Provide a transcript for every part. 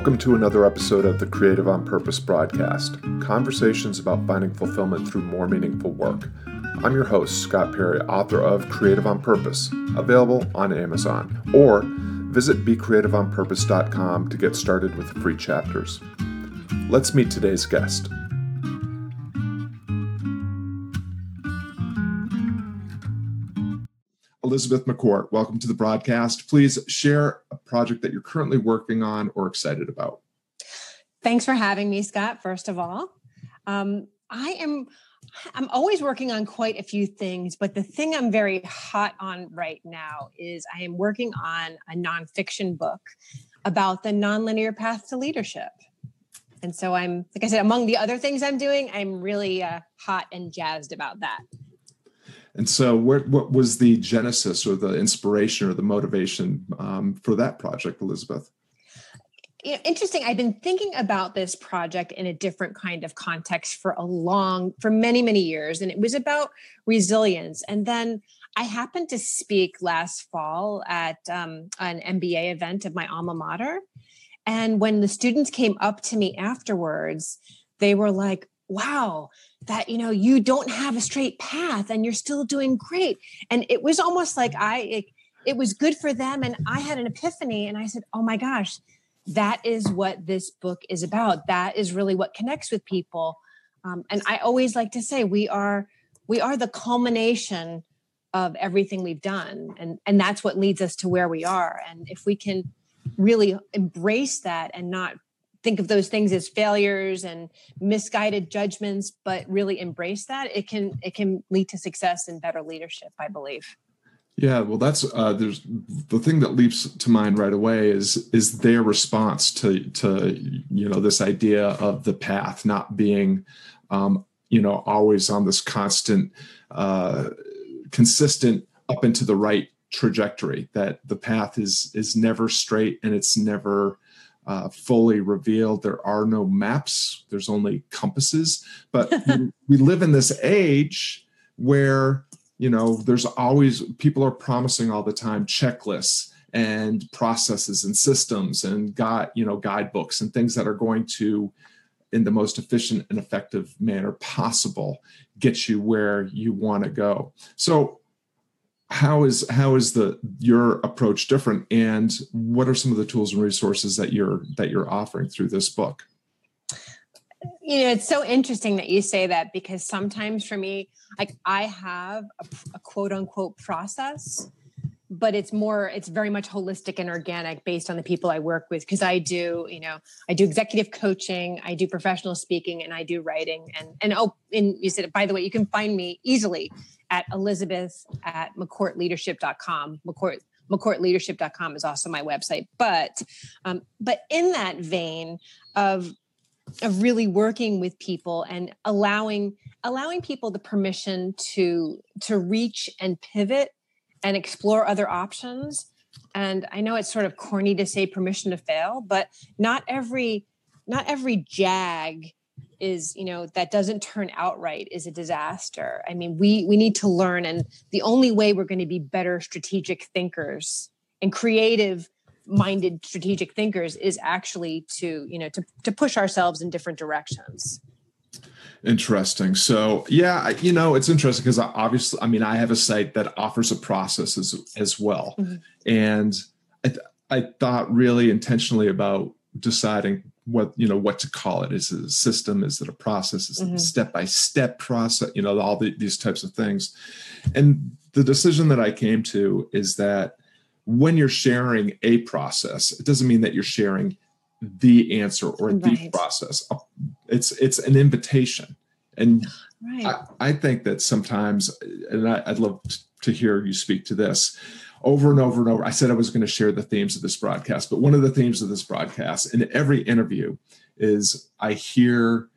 Welcome to another episode of the Creative on Purpose broadcast conversations about finding fulfillment through more meaningful work. I'm your host, Scott Perry, author of Creative on Purpose, available on Amazon, or visit becreativeonpurpose.com to get started with free chapters. Let's meet today's guest. Elizabeth McCourt, welcome to the broadcast. Please share project that you're currently working on or excited about. Thanks for having me, Scott. First of all, um, I am I'm always working on quite a few things, but the thing I'm very hot on right now is I am working on a nonfiction book about the nonlinear path to leadership. And so I'm, like I said, among the other things I'm doing, I'm really uh, hot and jazzed about that. And so, what was the genesis or the inspiration or the motivation um, for that project, Elizabeth? You know, interesting. I've been thinking about this project in a different kind of context for a long, for many, many years, and it was about resilience. And then I happened to speak last fall at um, an MBA event of my alma mater, and when the students came up to me afterwards, they were like, "Wow, that you know you don't have a straight path and you're still doing great. And it was almost like i it, it, was good for them. And i had an epiphany and i said oh my gosh that is what this book is about. That is really what connects with people. Um, and i always like to say we are we are the culmination of everything we've done. And and that's what leads us to where we are. And if we can really embrace that and not think of those things as failures and misguided judgments but really embrace that it can it can lead to success and better leadership i believe. Yeah well that's uh there's the thing that leaps to mind right away is is their response to to you know this idea of the path not being um you know always on this constant uh consistent up into the right trajectory that the path is is never straight and it's never uh, fully revealed. There are no maps, there's only compasses. But we live in this age where, you know, there's always people are promising all the time checklists and processes and systems and guide, you know, guidebooks and things that are going to in the most efficient and effective manner possible get you where you want to go. So how is how is the your approach different? And what are some of the tools and resources that you're that you're offering through this book? You know it's so interesting that you say that because sometimes for me like i have a, a quote unquote process but it's more it's very much holistic and organic based on the people i work with. Because i do you know i do executive coaching i do professional speaking and i do writing. And and oh and you said by the way you can find me easily at elizabeth at mccourtleadership.com mccourt mccourtleadership.com is also my website. But um, but in that vein of of really working with people and allowing allowing people the permission to to reach and pivot and explore other options. And i know it's sort of corny to say permission to fail but not every not every jag is you know that doesn't turn out right is a disaster i mean we we need to learn and the only way we're going to be better strategic thinkers and creative minded strategic thinkers is actually to you know to to push ourselves in different directions Interesting. So, yeah, you know, it's interesting because obviously, I mean, I have a site that offers a process as, as well. Mm-hmm. And I, th- I thought really intentionally about deciding what, you know, what to call it. Is it a system? Is it a process? Is mm-hmm. it a step by step process? You know, all the, these types of things. And the decision that I came to is that when you're sharing a process, it doesn't mean that you're sharing the answer or right. the process. It's it's an invitation, and right. I, I, think that sometimes, and I, I'd love to hear you speak to this over and over and over. I said I was going to share the themes of this broadcast, but one of the themes of this broadcast in every interview is I hear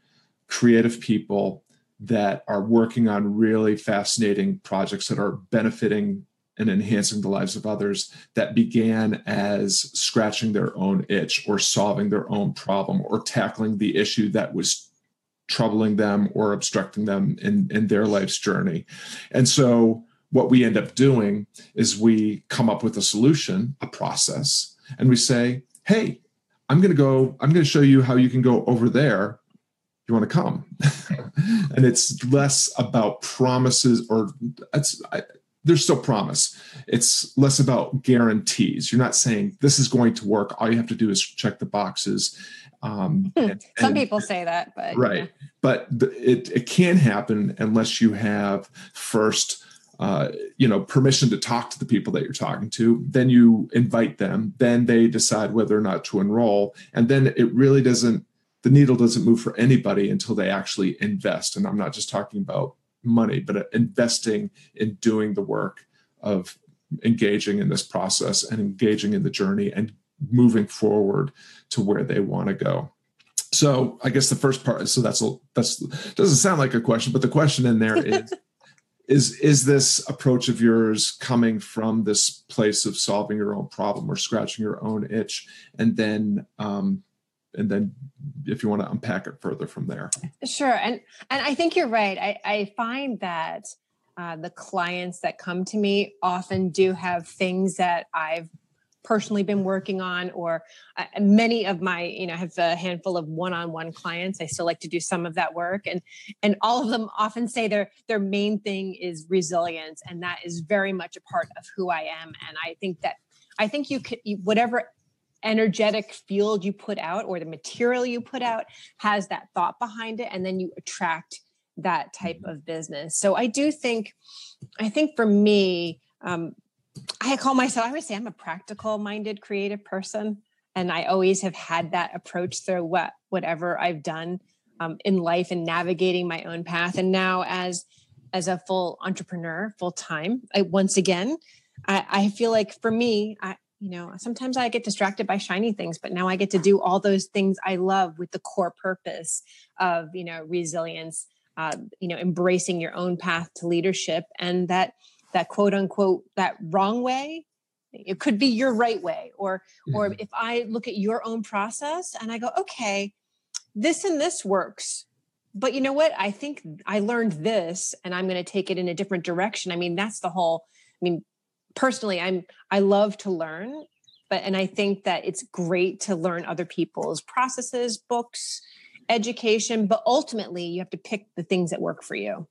creative people that are working on really fascinating projects that are benefiting and enhancing the lives of others that began as scratching their own itch or solving their own problem or tackling the issue that was troubling them or obstructing them in, in their life's journey. And so, what we end up doing is we come up with a solution, a process, and we say, hey, I'm going to go, I'm going to show you how you can go over there. You want to come? and it's less about promises or it's, I, there's still promise. It's less about guarantees. You're not saying this is going to work. All you have to do is check the boxes. Um, hmm. and, Some and, people say that, but right. Yeah. But it it can happen unless you have first uh, you know permission to talk to the people that you're talking to then you invite them then they decide whether or not to enroll and then it really doesn't the needle doesn't move for anybody until they actually invest and i'm not just talking about money but uh, investing in doing the work of engaging in this process and engaging in the journey and moving forward to where they want to go. So i guess the first part so that's a that's doesn't sound like a question but the question in there is is is this approach of yours coming from this place of solving your own problem or scratching your own itch? And then um and then if you want to unpack it further from there. Sure and and i think you're right. I i find that uh, the clients that come to me often do have things that i've personally been working on or uh, many of my you know I have a handful of one-on-one clients i still like to do some of that work and and all of them often say their their main thing is resilience and that is very much a part of who i am and i think that i think you could whatever energetic field you put out or the material you put out has that thought behind it and then you attract that type mm-hmm. of business so i do think i think for me um, I call myself, I would say I'm a practical minded creative person. And I always have had that approach through what whatever I've done um, in life and navigating my own path. And now as as a full entrepreneur, full time, once again, I, I feel like for me, I you know, sometimes I get distracted by shiny things, but now I get to do all those things I love with the core purpose of, you know, resilience, uh, you know, embracing your own path to leadership and that that quote unquote that wrong way it could be your right way or mm-hmm. or if i look at your own process and i go okay this and this works but you know what? I think i learned this and i'm going to take it in a different direction. I mean that's the whole i mean personally i'm i love to learn but and i think that it's great to learn other people's processes books education but ultimately you have to pick the things that work for you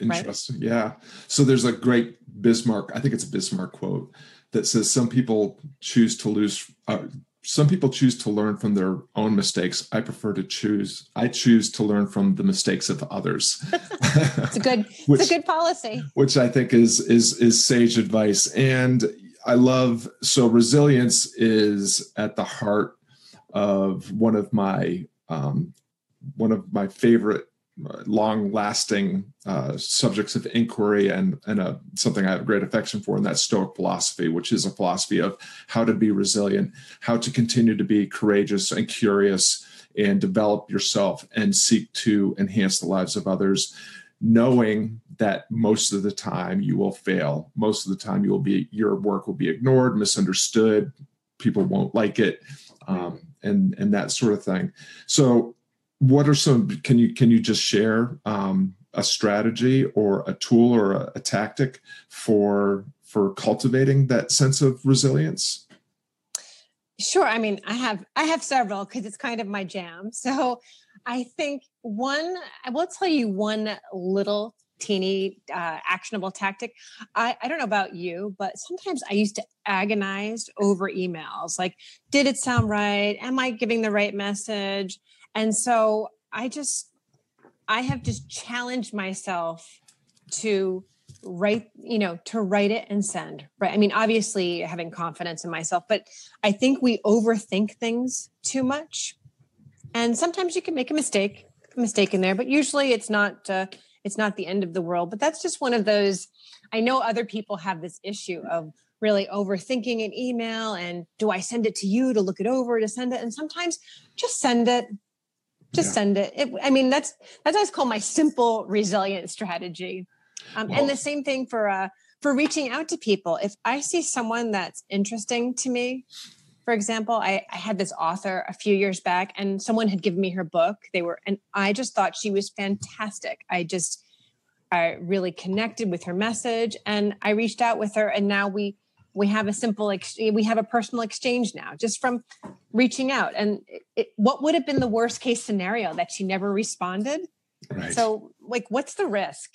Interesting. Right? Yeah. So there's a great Bismarck, I think it's a Bismarck quote that says some people choose to lose uh, some people choose to learn from their own mistakes. I prefer to choose I choose to learn from the mistakes of others. it's a good which, it's a good policy. Which I think is is is sage advice. And I love so resilience is at the heart of one of my um, one of my favorite long lasting uh, subjects of inquiry and, and a, something I have great affection for, and that's Stoic philosophy, which is a philosophy of how to be resilient, how to continue to be courageous and curious and develop yourself and seek to enhance the lives of others, knowing that most of the time you will fail. Most of the time you will be your work will be ignored, misunderstood, people won't like it, um, and and that sort of thing. So what are some can you can you just share um, a strategy or a tool or a, a, tactic for for cultivating that sense of resilience? Sure. I mean i have i have several because it's kind of my jam. So i think one i will tell you one little teeny uh, actionable tactic. I, I don't know about you but sometimes i used to agonize over emails like did it sound right? Am i giving the right message and so I just, I have just challenged myself to write, you know, to write it and send, right? I mean, obviously having confidence in myself, but I think we overthink things too much. And sometimes you can make a mistake, a mistake in there, but usually it's not, uh, it's not the end of the world. But that's just one of those. I know other people have this issue of really overthinking an email and do I send it to you to look it over to send it? And sometimes just send it, just yeah. send it. it. I mean, that's that's what I call my simple resilient strategy. Um, well, and the same thing for uh, for reaching out to people. If I see someone that's interesting to me, for example, I, I had this author a few years back, and someone had given me her book. They were, and I just thought she was fantastic. I just I really connected with her message, and I reached out with her, and now we we have a simple ex- we have a personal exchange now just from reaching out and it, it, what would have been the worst case scenario that she never responded? Right. so like what's the risk?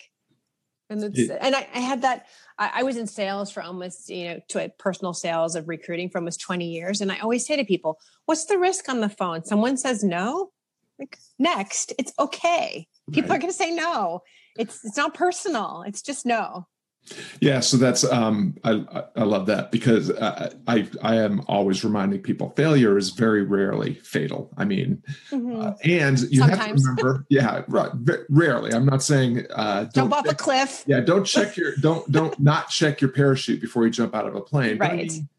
And it's, and I, I, had that I, I, was in sales for almost you know to a personal sales of recruiting for almost 20 years and i always say to people what's the risk on the phone? Someone says no? Like next it's okay. People right. are going to say no. It's it's not personal. It's just no yeah, so that's um, I I love that because I, I, I am always reminding people failure is very rarely fatal. I mean, mm-hmm. uh, and you Sometimes. have to remember, yeah, right, rarely. I'm not saying uh, jump off check, a cliff. Yeah, don't check your don't don't not check your parachute before you jump out of a plane. Right. I mean,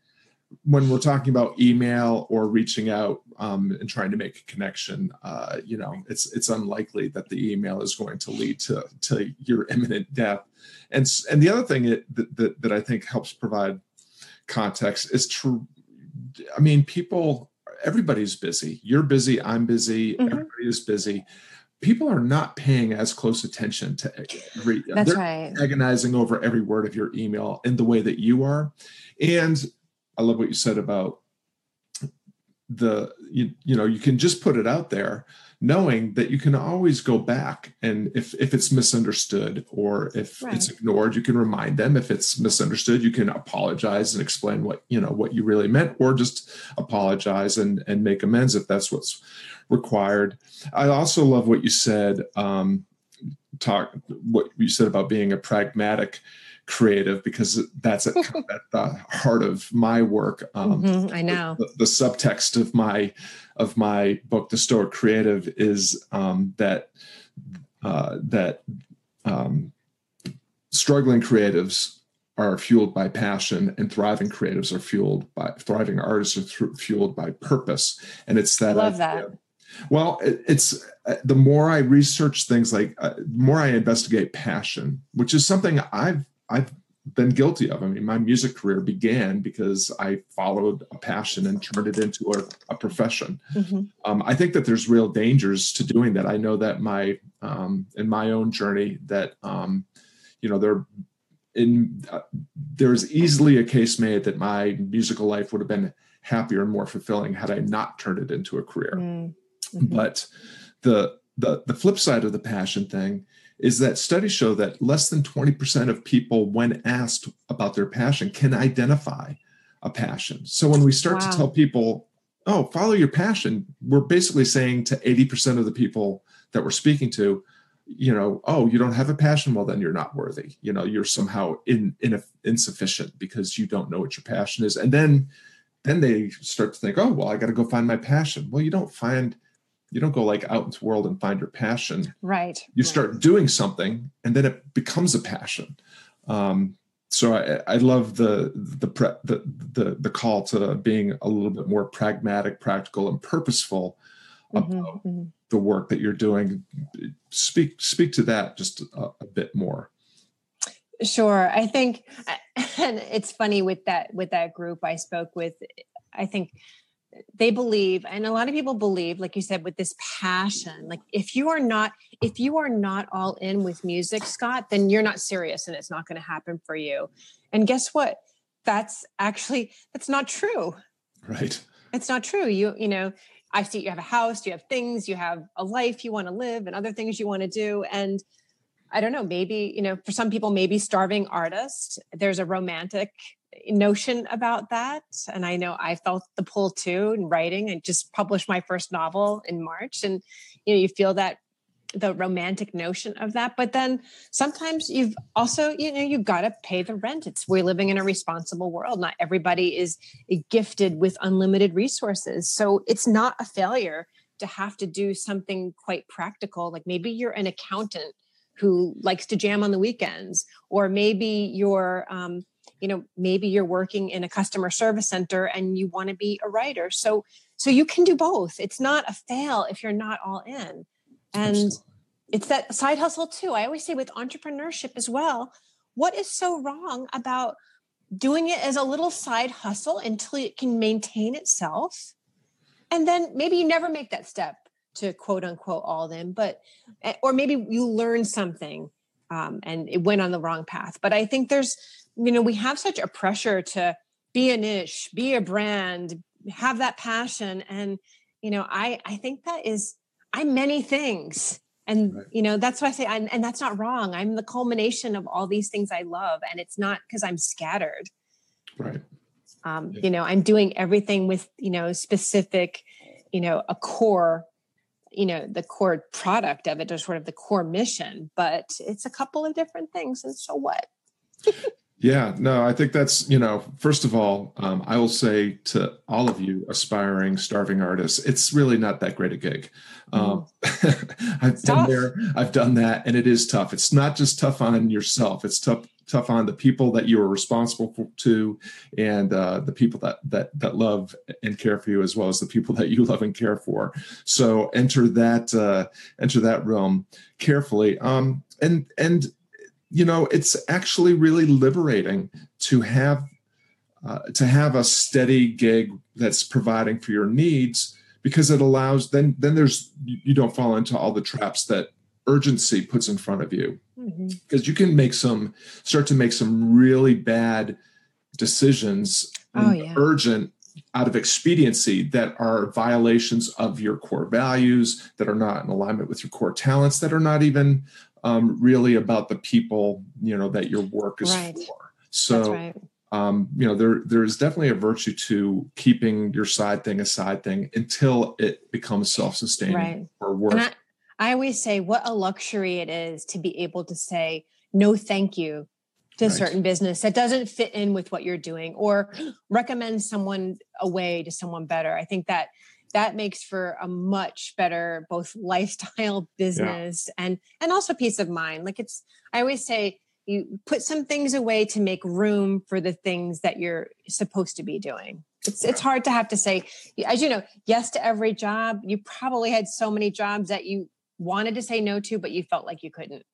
when we're talking about email or reaching out um, and trying to make a connection, uh, you know, it's it's unlikely that the email is going to lead to to your imminent death. And and the other thing it, that, that that I think helps provide context is true. I mean, people, everybody's busy. You're busy. I'm busy. Mm-hmm. Everybody is busy. People are not paying as close attention to every. That's right. Agonizing over every word of your email in the way that you are, and I love what you said about the you, you know you can just put it out there knowing that you can always go back and if if it's misunderstood or if right. it's ignored you can remind them if it's misunderstood you can apologize and explain what you know what you really meant or just apologize and and make amends if that's what's required i also love what you said um talk what you said about being a pragmatic creative because that's at, at the heart of my work. Um, mm-hmm, I know the, the, subtext of my of my book, The Stoic Creative, is um, that uh, that um, struggling creatives are fueled by passion, and thriving creatives are fueled by thriving artists are th- fueled by purpose. And it's that I love idea. that. Well, it, it's uh, the more I research things like uh, the more I investigate passion, which is something I've I've been guilty of. I mean, my music career began because I followed a passion and turned it into a, a profession. Mm-hmm. Um, I think that there's real dangers to doing that. I know that my um, in my own journey that um, you know there in uh, there's easily a case made that my musical life would have been happier and more fulfilling had I not turned it into a career. Mm-hmm. But the the the flip side of the passion thing is that studies show that less than 20% of people, when asked about their passion, can identify a passion. So when we start wow. to tell people, oh, follow your passion, we're basically saying to 80% of the people that we're speaking to, you know, oh, you don't have a passion. Well, then you're not worthy. You know, you're somehow in, in insufficient because you don't know what your passion is. And then, then they start to think, oh, well, I got to go find my passion. Well, you don't find you don't go like out into the world and find your passion. Right. You start doing something and then it becomes a passion. Um, so I, I, love the the, pre, the the the call to being a little bit more pragmatic practical and purposeful mm-hmm, about mm-hmm. the work that you're doing. Speak speak to that just a, a bit more. Sure. I think and it's funny with that with that group i spoke with i think they believe and a lot of people believe like you said with this passion like if you are not if you are not all in with music scott then you're not serious and it's not going to happen for you. And guess what? That's actually that's not true. Right. It's not true. You you know i see you have a house you have things you have a life you want to live and other things you want to do. And i don't know maybe you know for some people maybe starving artist there's a romantic notion about that. And I know I felt the pull too in writing. I just published my first novel in March. And you know, you feel that the romantic notion of that. But then sometimes you've also, you know, you've got to pay the rent. It's we're living in a responsible world. Not everybody is gifted with unlimited resources. So it's not a failure to have to do something quite practical. Like maybe you're an accountant who likes to jam on the weekends, or maybe you're um, you know maybe you're working in a customer service center and you want to be a writer. So so you can do both. It's not a fail if you're not all in. And it's that side hustle too. I always say with entrepreneurship as well what is so wrong about doing it as a little side hustle until it can maintain itself? And then maybe you never make that step to quote unquote all in but eh, or maybe you learn something um, and it went on the wrong path. But i think there's you know we have such a pressure to be a niche, be a brand, have that passion. And, you know, I, I think that is, I'm many things. And, right. you know, that's why I say, I'm, and that's not wrong. I'm the culmination of all these things I love. And it's not because I'm scattered. Right. Um, yeah. You know, I'm doing everything with, you know, specific, you know, a core you know the core product of it or sort of the core mission but it's a couple of different things and so what yeah no i think that's you know first of all um, i will say to all of you aspiring starving artists it's really not that great a gig. Um, mm. i've been there i've done that and it is tough. It's not just tough on yourself it's tough tough on the people that you are responsible for, to and uh, the people that that that love and care for you as well as the people that you love and care for. So enter that uh, enter that realm carefully. Um, and and you know it's actually really liberating to have uh, to have a steady gig that's providing for your needs because it allows then then there's you don't fall into all the traps that urgency puts in front of you because mm-hmm. you can make some start to make some really bad decisions oh, yeah. urgent out of expediency that are violations of your core values that are not in alignment with your core talents that are not even um, really about the people you know that your work is right. for so right. um, you know there there is definitely a virtue to keeping your side thing a side thing until it becomes self-sustaining right. or work I always say what a luxury it is to be able to say no thank you to a certain business that doesn't fit in with what you're doing or recommend someone away to someone better. I think that that makes for a much better both lifestyle business yeah. and and also peace of mind. Like it's I always say you put some things away to make room for the things that you're supposed to be doing. It's it's hard to have to say as you know, yes to every job. You probably had so many jobs that you wanted to say no to, but you felt like you couldn't?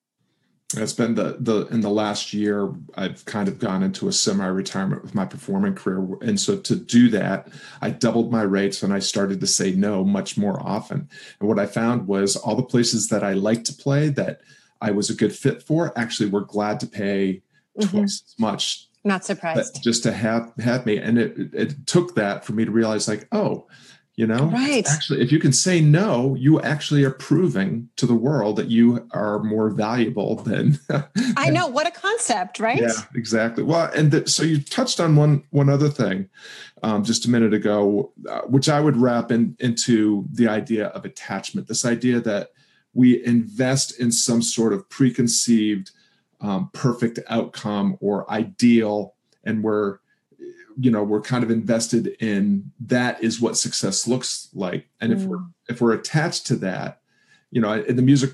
It's been the the in the last year I've kind of gone into a semi-retirement with my performing career, and so to do that, I doubled my rates and I started to say no much more often. And what I found was all the places that I liked to play that I was a good fit for actually were glad to pay mm-hmm. twice as much. Not surprised. Just to have have me, and it it took that for me to realize like, oh, you know? Right. actually if you can say no you actually are proving to the world that you are more valuable than i know what a concept right? Yeah exactly. Well and the, so you touched on one one other thing um, just a minute ago uh, which i would wrap in, into the idea of attachment this idea that we invest in some sort of preconceived um, perfect outcome or ideal and we're you know we're kind of invested in that is what success looks like and mm. if we're mm. if we're attached to that you know in the music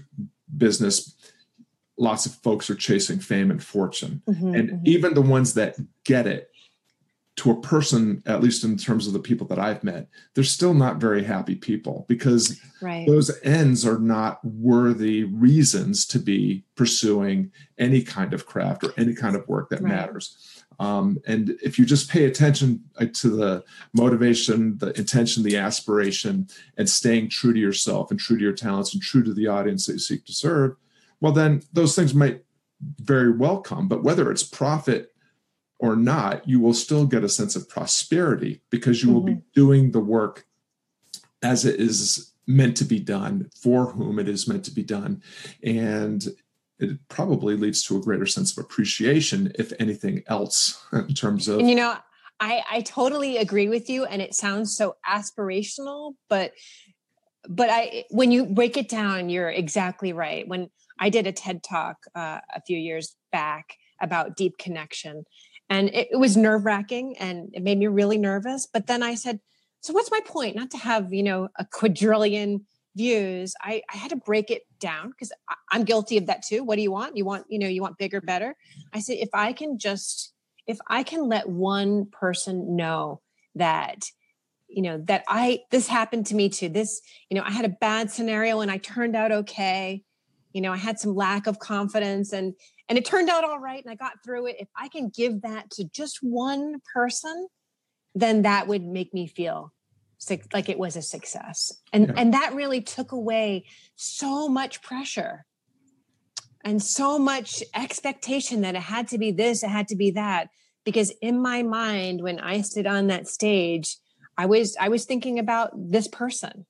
business lots of folks are chasing fame and fortune mm-hmm, and mm-hmm. even the ones that get it to a person at least in terms of the people that i've met they're still not very happy people because right. those ends are not worthy reasons to be pursuing any kind of craft or any kind of work that right. matters um, and if you just pay attention uh, to the motivation, the intention, the aspiration, and staying true to yourself and true to your talents and true to the audience that you seek to serve, well, then those things might very well come. But whether it's profit or not, you will still get a sense of prosperity because you mm-hmm. will be mm-hmm. doing the work as it is meant to be done, for whom it is meant to be done. And it probably leads to a greater sense of appreciation, if anything else, in terms of. And you know, I, I totally agree with you, and it sounds so aspirational, but but I when you break it down, you're exactly right. When I did a TED talk uh, a few years back about deep connection, and it, it was nerve wracking, and it made me really nervous. But then I said, "So what's my point? Not to have you know a quadrillion views i, I had to break it down because i'm guilty of that too. What do you want? You want you know you want bigger better? I said if i can just if i can let one person know that you know that i this happened to me too. This you know i had a bad scenario and i turned out okay. You know i had some lack of confidence and and it turned out all right and i got through it. If i can give that to just one person then that would make me feel like it was a success. And yeah. and that really took away so much pressure and so much expectation that it had to be this it had to be that. Because in my mind when i stood on that stage i was i was thinking about this person.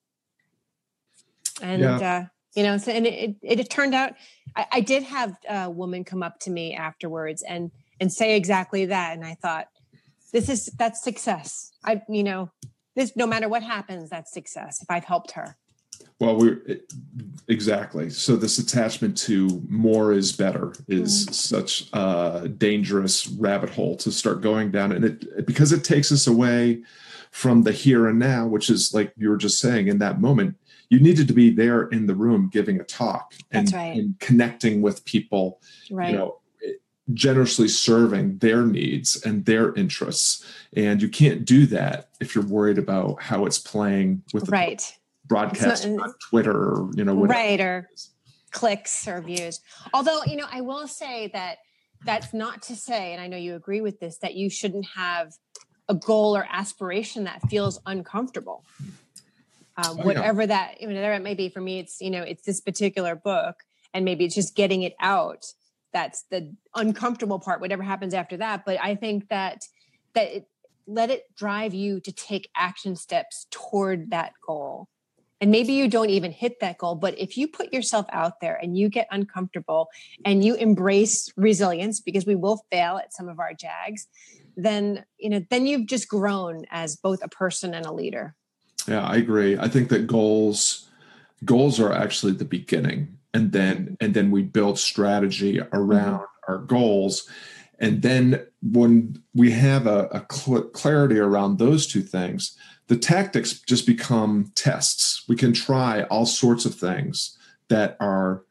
And yeah. uh, you know so and it, it, it turned out I, I, did have a woman come up to me afterwards and and say exactly that. And i thought this is that's success. I you know this no matter what happens that's success if i've helped her well we're exactly so this attachment to more is better is mm-hmm. such a dangerous rabbit hole to start going down and it because it takes us away from the here and now which is like you were just saying in that moment you needed to be there in the room giving a talk and, right. and connecting with people right. you know generously serving their needs and their interests. And you can't do that if you're worried about how it's playing with right. broadcast not, on twitter or you know right or clicks or views. Although you know i will say that that's not to say and i know you agree with this that you shouldn't have a goal or aspiration that feels uncomfortable. Um, oh, whatever yeah. that whatever it may be for me it's you know it's this particular book and maybe it's just getting it out that's the uncomfortable part whatever happens after that. But i think that that it, let it drive you to take action steps toward that goal. And maybe you don't even hit that goal but if you put yourself out there and you get uncomfortable and you embrace resilience because we will fail at some of our jags then you know then you've just grown as both a person and a leader. Yeah, I agree. I think that goals goals are actually the beginning and then and then we build strategy around mm-hmm. our goals and then when we have a, a cl- clarity around those two things the tactics just become tests we can try all sorts of things that are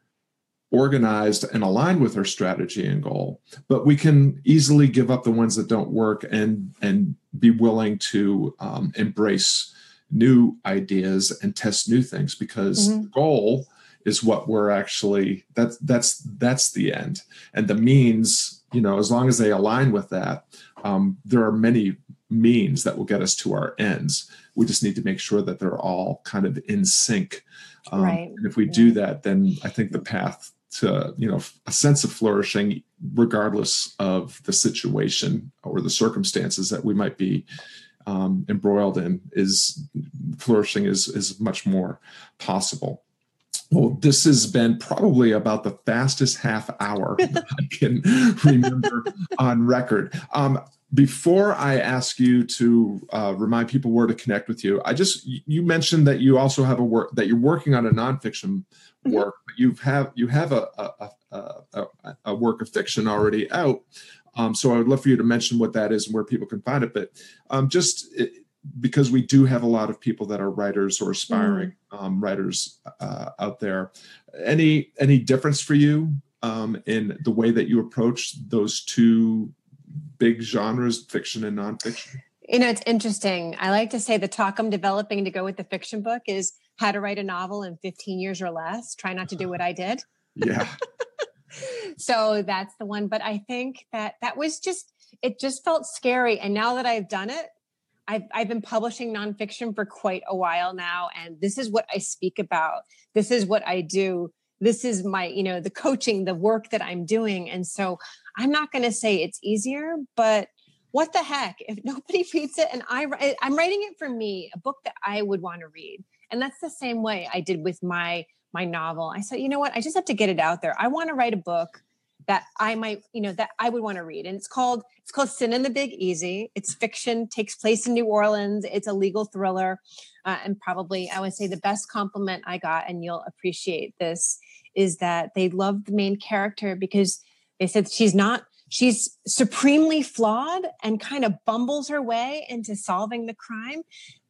organized and aligned with our strategy and goal but we can easily give up the ones that don't work and and be willing to um, embrace new ideas and test new things because mm-hmm. the goal is what we're actually that's that's that's the end and the means you know as long as they align with that um, there are many means that will get us to our ends we just need to make sure that they're all kind of in sync um, right. and if we do that then i think the path to you know a sense of flourishing regardless of the situation or the circumstances that we might be um, embroiled in is flourishing is is much more possible. Well, this has been probably about the fastest half hour I can remember on record. Um, before I ask you to uh, remind people where to connect with you, I just you mentioned that you also have a work that you're working on a nonfiction mm-hmm. work, but you have you have a a, a, a, a work of fiction already out. Um, so I would love for you to mention what that is and where people can find it. But um, just because we do have a lot of people that are writers or aspiring mm. um, writers uh, out there, any any difference for you um, in the way that you approach those two big genres, fiction and nonfiction? You know, it's interesting. I like to say the talk I'm developing to go with the fiction book is how to write a novel in 15 years or less. Try not to do what I did. Yeah. so that's the one. But I think that that was just, it just felt scary. And now that I've done it, I've, I've been publishing nonfiction for quite a while now. And this is what I speak about. This is what I do. This is my, you know, the coaching, the work that I'm doing. And so I'm not going to say it's easier, but what the heck if nobody reads it and I I'm writing it for me, a book that I would want to read. And that's the same way I did with my my novel. I said, you know what? I just have to get it out there. I want to write a book that I might, you know, that I would want to read. And it's called it's called Sin in the Big Easy. It's fiction, takes place in New Orleans. It's a legal thriller, uh, and probably I would say the best compliment I got, and you'll appreciate this, is that they loved the main character because they said she's not she's supremely flawed and kind of bumbles her way into solving the crime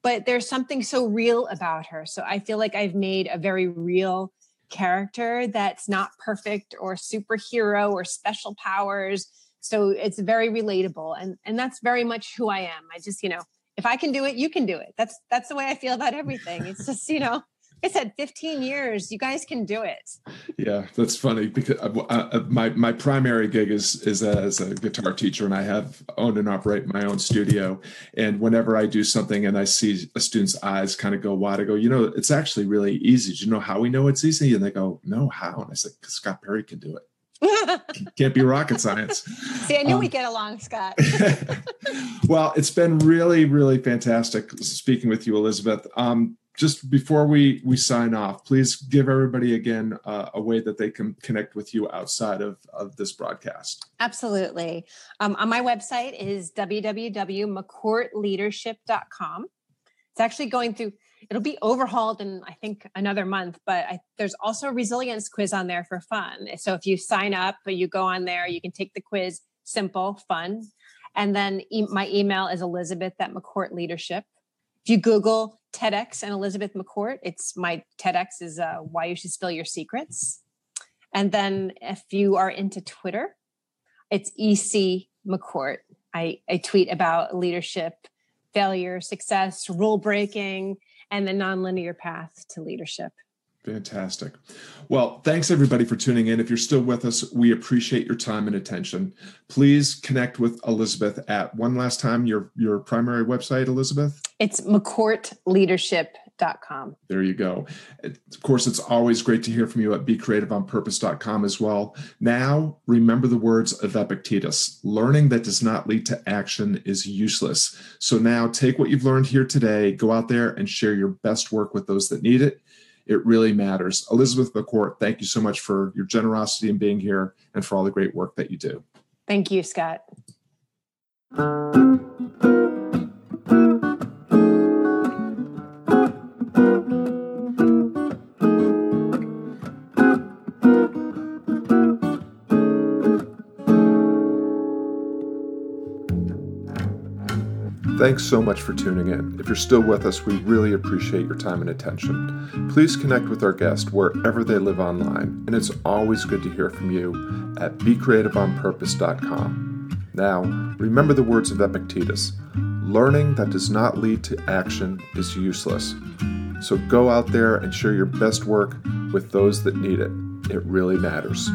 but there's something so real about her. So I feel like I've made a very real character that's not perfect or superhero or special powers. So it's very relatable and and that's very much who I am. I just, you know, if I can do it, you can do it. That's that's the way I feel about everything. It's just, you know, I said 15 years. You guys can do it. Yeah, that's funny because uh, uh, my my primary gig is is as a guitar teacher, and I have owned and operate my own studio. And whenever I do something and I see a student's eyes kind of go wide, I go, you know, it's actually really easy. Do you know how we know it's easy? And they go, no, how? And I said, Scott Perry can do it. Can't be rocket science. See, I knew um, we'd get along, Scott. well, it's been really, really fantastic speaking with you, Elizabeth. Um, just before we we sign off, please give everybody again uh, a way that they can connect with you outside of, of this broadcast. Absolutely. Um, on my website is www.mccourtleadership.com. It's actually going through it'll be overhauled in I think another month, but I, there's also a resilience quiz on there for fun. So if you sign up, you go on there, you can take the quiz, simple, fun. And then e- my email is Elizabeth at McCourt Leadership. If you Google TEDx and Elizabeth McCourt, it's my TEDx is uh, why you should spill your secrets. And then if you are into Twitter, it's EC McCourt. I, I tweet about leadership, failure, success, rule breaking, and the nonlinear path to leadership. Fantastic. Well, thanks everybody for tuning in. If you're still with us, we appreciate your time and attention. Please connect with Elizabeth at one last time your your primary website, Elizabeth. It's mccourtleadership.com. There you go. Of course, it's always great to hear from you at becreativeonpurpose.com as well. Now, remember the words of Epictetus learning that does not lead to action is useless. So now take what you've learned here today, go out there and share your best work with those that need it it really matters. Elizabeth McCourt, thank you so much for your generosity in being here and for all the great work that you do. Thank you, Scott. Thanks so much for tuning in. If you're still with us, we really appreciate your time and attention. Please connect with our guest wherever they live online, and it's always good to hear from you at becreativeonpurpose.com. Now, remember the words of Epictetus learning that does not lead to action is useless. So go out there and share your best work with those that need it. It really matters.